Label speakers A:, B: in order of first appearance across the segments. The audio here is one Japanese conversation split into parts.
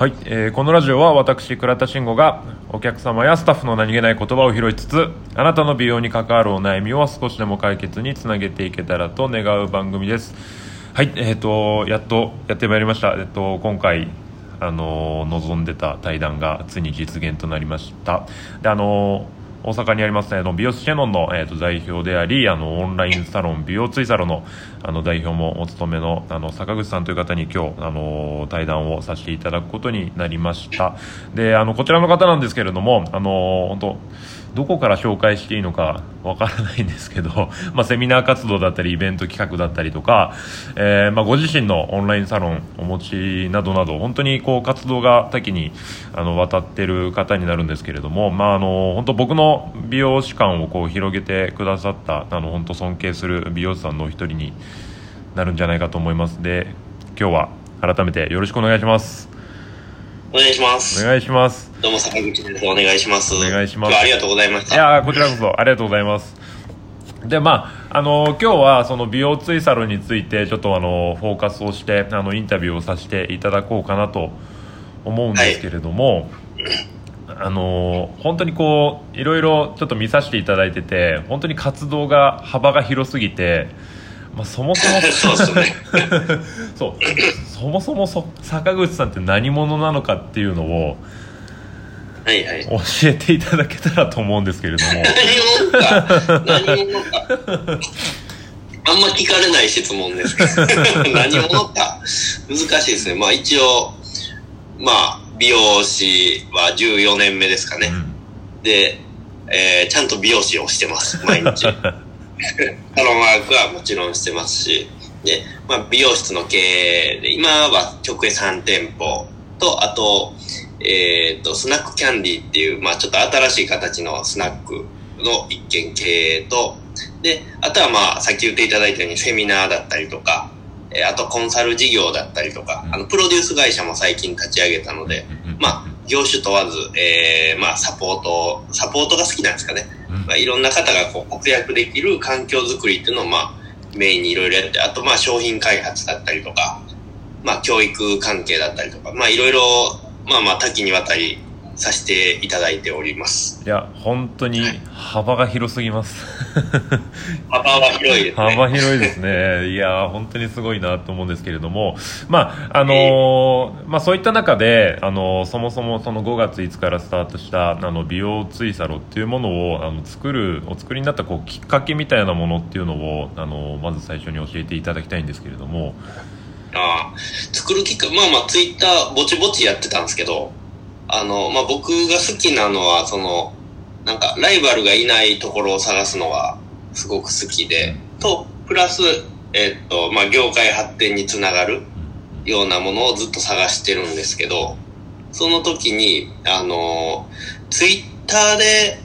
A: はい、えーこのラジオは私倉田慎吾がお客様やスタッフの何気ない言葉を拾いつつあなたの美容に関わるお悩みを少しでも解決につなげていけたらと願う番組です。はいえっ、とやっとやってまいりました。えっ、と今回あの望んでた対談がついに実現となりました。であの大阪にありますねあの美容師シェノンの、えー、と代表でありあのオンラインサロン美容ツイサロンのあの代表もお務めのあの坂口さんという方に今日あの対談をさせていただくことになりました。であのこちらの方なんですけれどもあの本当どこから紹介していいのかわからないんですけど、まあ、セミナー活動だったりイベント企画だったりとか、えーまあ、ご自身のオンラインサロンお持ちなどなど本当にこう活動が多岐にあの渡ってる方になるんですけれども、まあ、あの本当僕の美容師観をこう広げてくださったあの本当尊敬する美容師さんのお一人になるんじゃないかと思います。で今日は改めてよろしくお願いします。
B: お願いします。
A: お願いします
B: どうも坂口です。お願いします。
A: お願いします
B: ありがとうございまし
A: い
B: た。
A: やーこちらこそありがとうございますでまああの今日はその美容ツイサロンについてちょっとあのフォーカスをしてあのインタビューをさせていただこうかなと思うんですけれども、あの本当にこういろいろちょっと見させていただいてて本当に活動が幅が広すぎて、まあ、そもそも
B: そ うですね。
A: そうそもそもそ坂口さんって何者なのかっていうのを
B: はいはい。
A: 教えていただけたらと思うんですけれども。
B: 何者か、何者か。あんま聞かれない質問ですけど。何者か。難しいですね。まあ一応、まあ美容師は14年目ですかね。
A: うん
B: で、えーちゃんと美容師をしてます。毎日。サロンワークはもちろんしてますし、で、まあ、美容室の経営で、今は直営3店舗と、あと、えっ、と、スナックキャンディーっていう、まあ、ちょっと新しい形のスナックの一軒経営と、で、あとはまあ、さっき言っていただいたようにセミナーだったりとか、えーあとコンサル事業だったりとか、あの、プロデュース会社も最近立ち上げたので、まあ、業種問わず、えーまあ、サポート、サポートが好きなんですかね。
A: うん。
B: まあ、いろんな方がこう活躍できる環境づくりっていうのを、まあ、メインにいろいろやって、あと、まあ、商品開発だったりとか、まあ、教育関係だったりとか、まあ、いろいろ、まあまあ、多岐にわたりさせていただいております。
A: いや本当に幅が広すぎます。
B: 幅は広いですね。
A: 幅広いですね。いや本当にすごいなと思うんですけれども。まああのーまあそういった中であのーそもそもその5月5日からスタートしたあの美容ツイサロっていうものをあの作るお作りになったこうきっかけみたいなものっていうのをあのーまず最初に教えていただきたいんですけれども
B: ああ作るきっかけ、まあまあ、ツイッターぼちぼちやってたんですけど、あの、まあ僕が好きなのは、その、なんか、ライバルがいないところを探すのがすごく好きで、と、プラス、えっと、まあ業界発展につながるようなものをずっと探してるんですけど、その時に、あの、ツイッターで、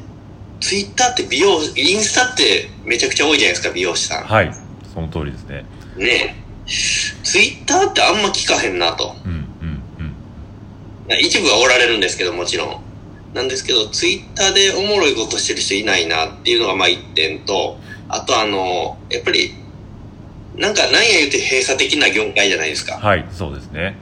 B: ツイッターって美容、インスタってめちゃくちゃ多いじゃないですか、美容師さん。
A: はいその通りですね
B: ねえ。ツイッターってあんま聞かへんなと。
A: うんうんうん
B: 一部はおられるんですけど、もちろん。なんですけど、ツイッターでおもろいことしてる人いないなっていうのがまあ一点と、あとあの、やっぱり、なんか何や言うて閉鎖的な業界じゃないですか。
A: はいそうですね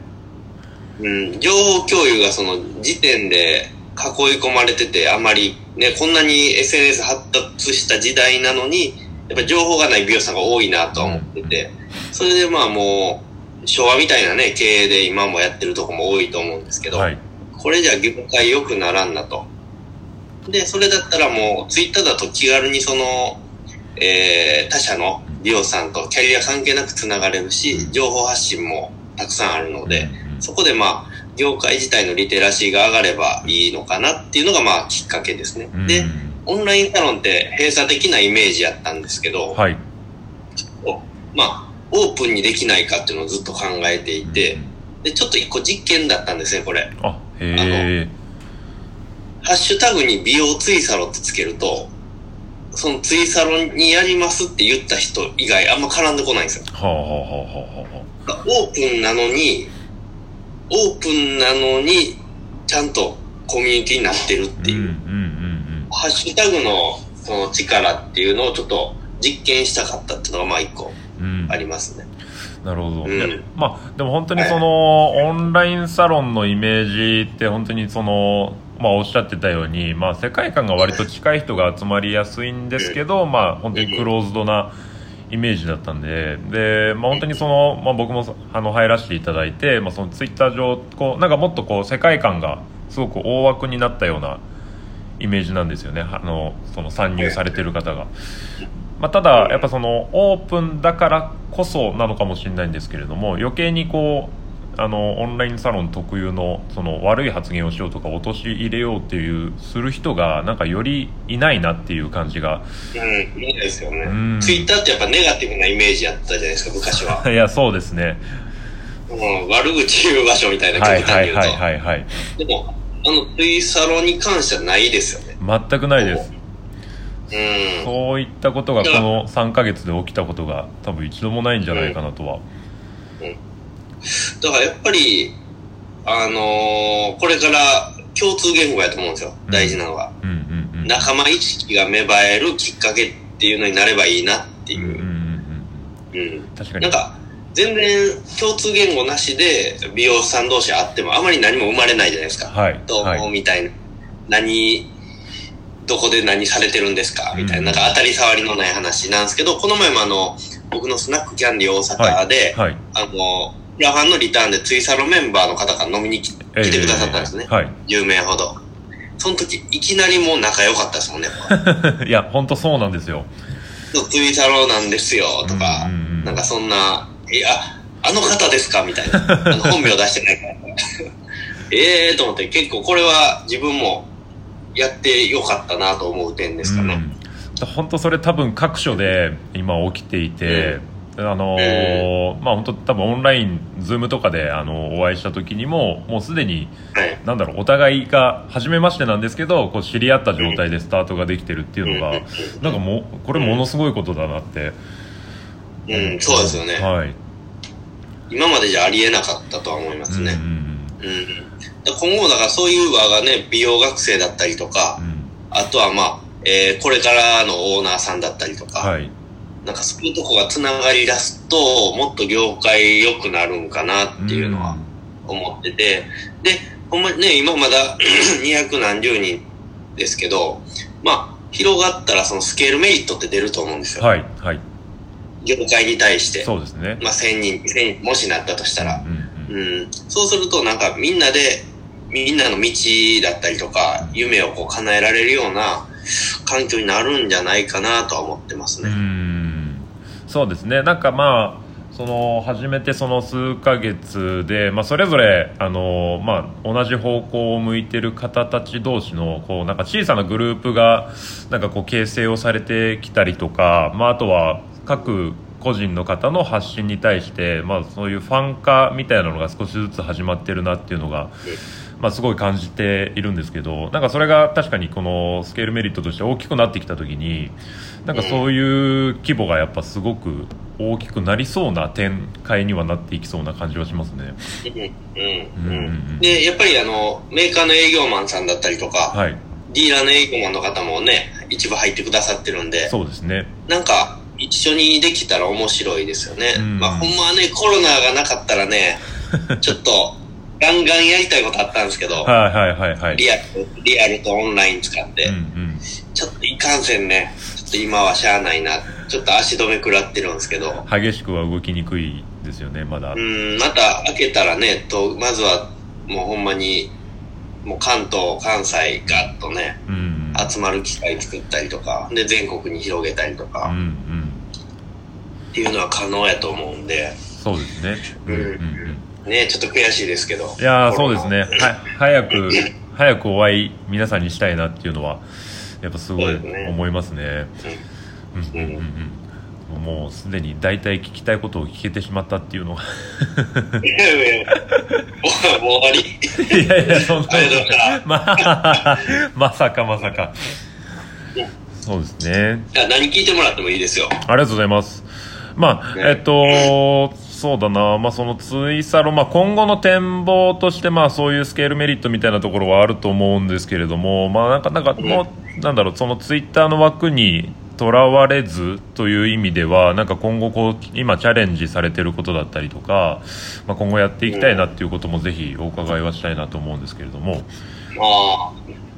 B: うん、情報共有がその時点で囲い込まれてて、あまりね、こんなに SNS 発達した時代なのに、やっぱ情報がない美容師さんが多いなとは思ってて、それでまあもう、昭和みたいなね、経営で今もやってるとこも多いと思うんですけど、
A: はい。
B: これじゃ業界良くならんなと。で、それだったらもう、ツイッターだと気軽にその、えー、他社の美容師さんとキャリア関係なくつながれるし、情報発信もたくさんあるので、そこでまあ、業界自体のリテラシーが上がればいいのかなっていうのがまあきっかけですね。
A: うん。
B: で、オンラインサロンって閉鎖的なイメージやったんですけど、
A: はい
B: まあ、オープンにできないかっていうのをずっと考えていて、で、ちょっと一個実験だったんですね、これ。
A: あへえ
B: ハッシュタグに美容ツイサロってつけると、そのツイサロにやりますって言った人以外あんま絡んでこないんですよ。
A: はあはあはあは
B: オープンなのに、オープンなのに、ちゃんとコミュニティになってるっていう。
A: うんうんうん
B: ハッシュタグのその力っていうのをちょっと実験したかったっていうのがまあ一個
A: うん。うん
B: ありますね。
A: なるほど、
B: うん。
A: でまあでも本当にその、オンラインサロンのイメージって本当にそのまあおっしゃってたようにまあ世界観が割と近い人が集まりやすいんですけど、まあ本当にクローズドなイメージだったんで。で、まあ、本当にその、まあ、僕もあの入らせていただいて、まあ、そのツイッター上こうなんかもっとこう世界観がすごく大枠になったようなイメージなんですよねあのその参入されてる方が。まあ、ただ、やっぱそのオープンだからこそなのかもしれないんですけれども余計にこうあのオンラインサロン特有のその悪い発言をしようとか陥れれようっていうする人がなんかよりいないなっていう感じが
B: うん、いいですよね
A: うん。
B: ツイッターってやっぱネガティブなイメージやったじゃないですか、昔は。
A: いやそうですね
B: うん、悪口言う場所みたいな
A: はい
B: 極端に言うと。
A: はいはいはいはい
B: でも、あの、ツイサロに関してはないですよね。
A: 全くないです
B: うん。
A: そういったことがこの3ヶ月で起きたことが多分一度もないんじゃないかなとは
B: だからやっぱり、あのーこれから共通言語やと思うんですよ。大事なのが。
A: うんうんうん
B: 仲間意識が芽生えるきっかけっていうのになればいいなっていう。
A: うんうんうんうん
B: うん。
A: 確かに
B: なんか、全然共通言語なしで美容師さん同士会ってもあまり何も生まれないじゃないですか。
A: はい。
B: どう
A: はい
B: もみたいな。何、どこで何されてるんですか？みたいな、なんか当たり障りのない話なんですけど、この前もあの、僕のスナックキャンディー大阪で、
A: はい。
B: あの、プラファンのリターンでツイサロメンバーの方が飲みに来来てくださったんですね。
A: はい。
B: 10名ほど。その時、いきなりもう仲良かったですもんね。
A: いや本当そうなんですよ。
B: ツイサロなんですよ、とか、
A: うんうんうん。
B: なんかそんな、いや、あの方ですか？みたいな。あの 本名出してないから。ええと思って、結構これは自分もやってよかったなと思う点ですかね。
A: うん本当それ多分各所で今起きていて、あのーまあ本当多分オンラインズームとかであのお会いした時にももうすでに
B: はい。
A: なんだろうお互いが初めましてなんですけどこう知り合った状態でスタートができてるっていうのがなんかもうこれものすごいことだなって、
B: うん、そうですよね。
A: はい
B: 今までじゃありえなかったとは思いますね。
A: うんうん
B: うん。今後だからそういう輪がね、美容学生だったりとか
A: う、ん
B: あとはまあ、えーこれからのオーナーさんだったりとか、
A: はい
B: なんかそういうとこがつながり出すと、もっと業界良くなるんかなっていうのは思ってて、で、ほんまにね、今まだ 200何十人ですけど、まあ、広がったらそのスケールメリットって出ると思うんですよ。
A: はいはい
B: 業界に対して。
A: そうですね
B: まあ、1000人、1000人、もしなったとしたら。
A: うんうん
B: うん。そうすると、なんかみんなで、みんなの道だったりとか、夢をこう叶えられるような環境になるんじゃないかなとは思ってます
A: う
B: ね。
A: んそうですねなんかまあその初めてその数ヶ月で、まあ、それぞれあの、まあ、同じ方向を向いてる方たち同士のこうなんか小さなグループがなんかこう形成をされてきたりとか、まあ、あとは各個人の方の発信に対して、まあ、そういうファン化みたいなのが少しずつ始まってるなっていうのが、まあ、すごい感じているんですけどなんかそれが確かにこのスケールメリットとして大きくなってきた時になんかそういう規模がやっぱすごく大きくなりそうな展開にはなっていきそうな感じはしますね。
B: うん、うん、
A: う
B: ん。で、やっぱりあの、メーカーの営業マンさんだったりとか、
A: はい、
B: ディーラーの営業マンの方もね、一部入ってくださってるんで、
A: そうですね。
B: なんか、一緒にできたら面白いですよね。
A: うん
B: まあ、ほんまはね、コロナがなかったらね、ちょっと、ガンガンやりたいことあったんですけど、
A: はいはいはいはい。
B: リアル、リアルとオンライン使って、
A: うんうん。
B: ちょっといかんせんね、ちょっと今はしゃあないな、ちょっと足止め食らってるんですけど、
A: 激しくは動きにくいですよねまだ。
B: うん、また開けたらね、と、まずは、もうほんまに、もう関東、関西、ガッとね、
A: うん
B: 集まる機会作ったりとか、で、全国に広げたりと
A: うんう
B: か、
A: ん。
B: っていうのは可能やと思うんで、
A: そうですね。うんうんうん。
B: ね、ちょっと悔しいですけど。
A: いやそうですね。は早く早くお会い皆さんにしたいなっていうのはやっぱすごい思いますね。うんうんうんうん。もうすでに大体聞きたいことを聞けてしまったっていうのが
B: いやいやもう終わり。
A: いやいやそんなこと
B: ま
A: まあまさかまさかそうですね
B: 何聞いてもらってもいいですよ。
A: ありがとうございますまあ、
B: ね。
A: えっとそうだな、まあ、そのツイサロ、まあ、今後の展望として、まあ、そういうスケールメリットみたいなところはあると思うんですけれども、まあ、なんか、なんか、もう、なんだろう、そのツイッターの枠にとらわれずという意味ではなんか今後こう今チャレンジされてることだったりとか、まあ、今後やっていきたいなっていうこともぜひお伺いはしたいなと思うんですけれども。
B: あ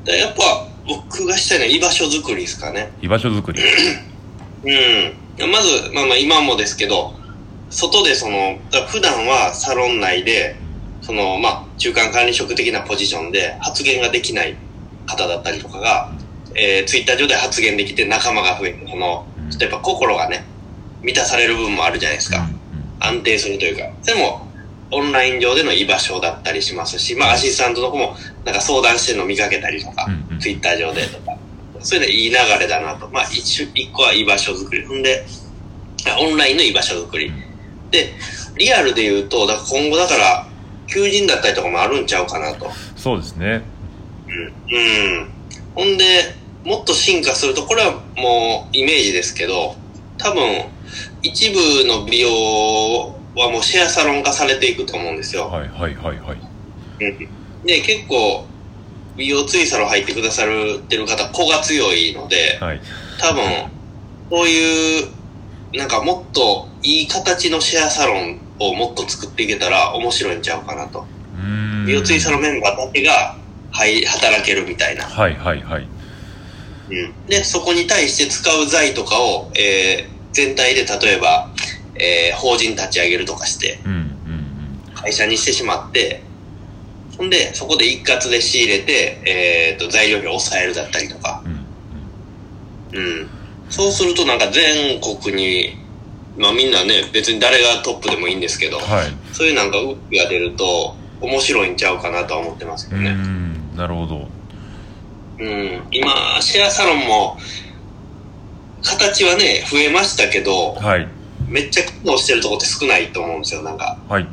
B: あやっぱ僕がしたいのは居場所づくりですかね。
A: 居場所づくり。
B: うんまず、まあ、まあ今もですけど外でその普段はサロン内でそのまあ中間管理職的なポジションで発言ができない方だったりとかが、えー、ツイッター上で発言できて仲間が増えて、この、ちょっとやっぱ心がね、満たされる部分もあるじゃないですか。安定するというか。でも、オンライン上での居場所だったりしますし、まあアシスタントの子もなんか相談してるの見かけたりとか、ツイッター上でとか。それでいい流れだなと。まあ一一個は居場所づくり。ほんで、オンラインの居場所づくり。で、リアルで言うと、だから今後だから、求人だったりとかもあるんちゃうかなと。
A: そうですね。
B: うん。うん。ほんで、もっと進化すると、これはもうイメージですけど、多分、一部の美容はもうシェアサロン化されていくと思うんですよ。
A: はいはいはいはい。
B: で、結構、美容ツイサロン入ってくださってる方、子が強いので、はい、多分、こういう、なんかもっといい形のシェアサロンをもっと作っていけたら面白いんちゃうかなと。美容ツイサロンメンバーだけが、はい、働けるみたいな。
A: はいはいはい。
B: うん、で、そこに対して使う財とかを、えー、全体で例えば、えー、法人立ち上げるとかして、会社にしてしまって、ほんで、そこで一括で仕入れて、えっ、ー、と、材料費を抑えるだったりとか、うん、うん。そうするとなんか全国に、まあみんなね、別に誰がトップでもいいんですけど、はい、そういうなんか動きが出ると、面白いんちゃうかなとは思ってますけどね。
A: なるほど。
B: うん、今、シェアサロンも、形はね、増えましたけど、はい。めっちゃ機能してるとこって少ないと思うんですよ、なんか。はい。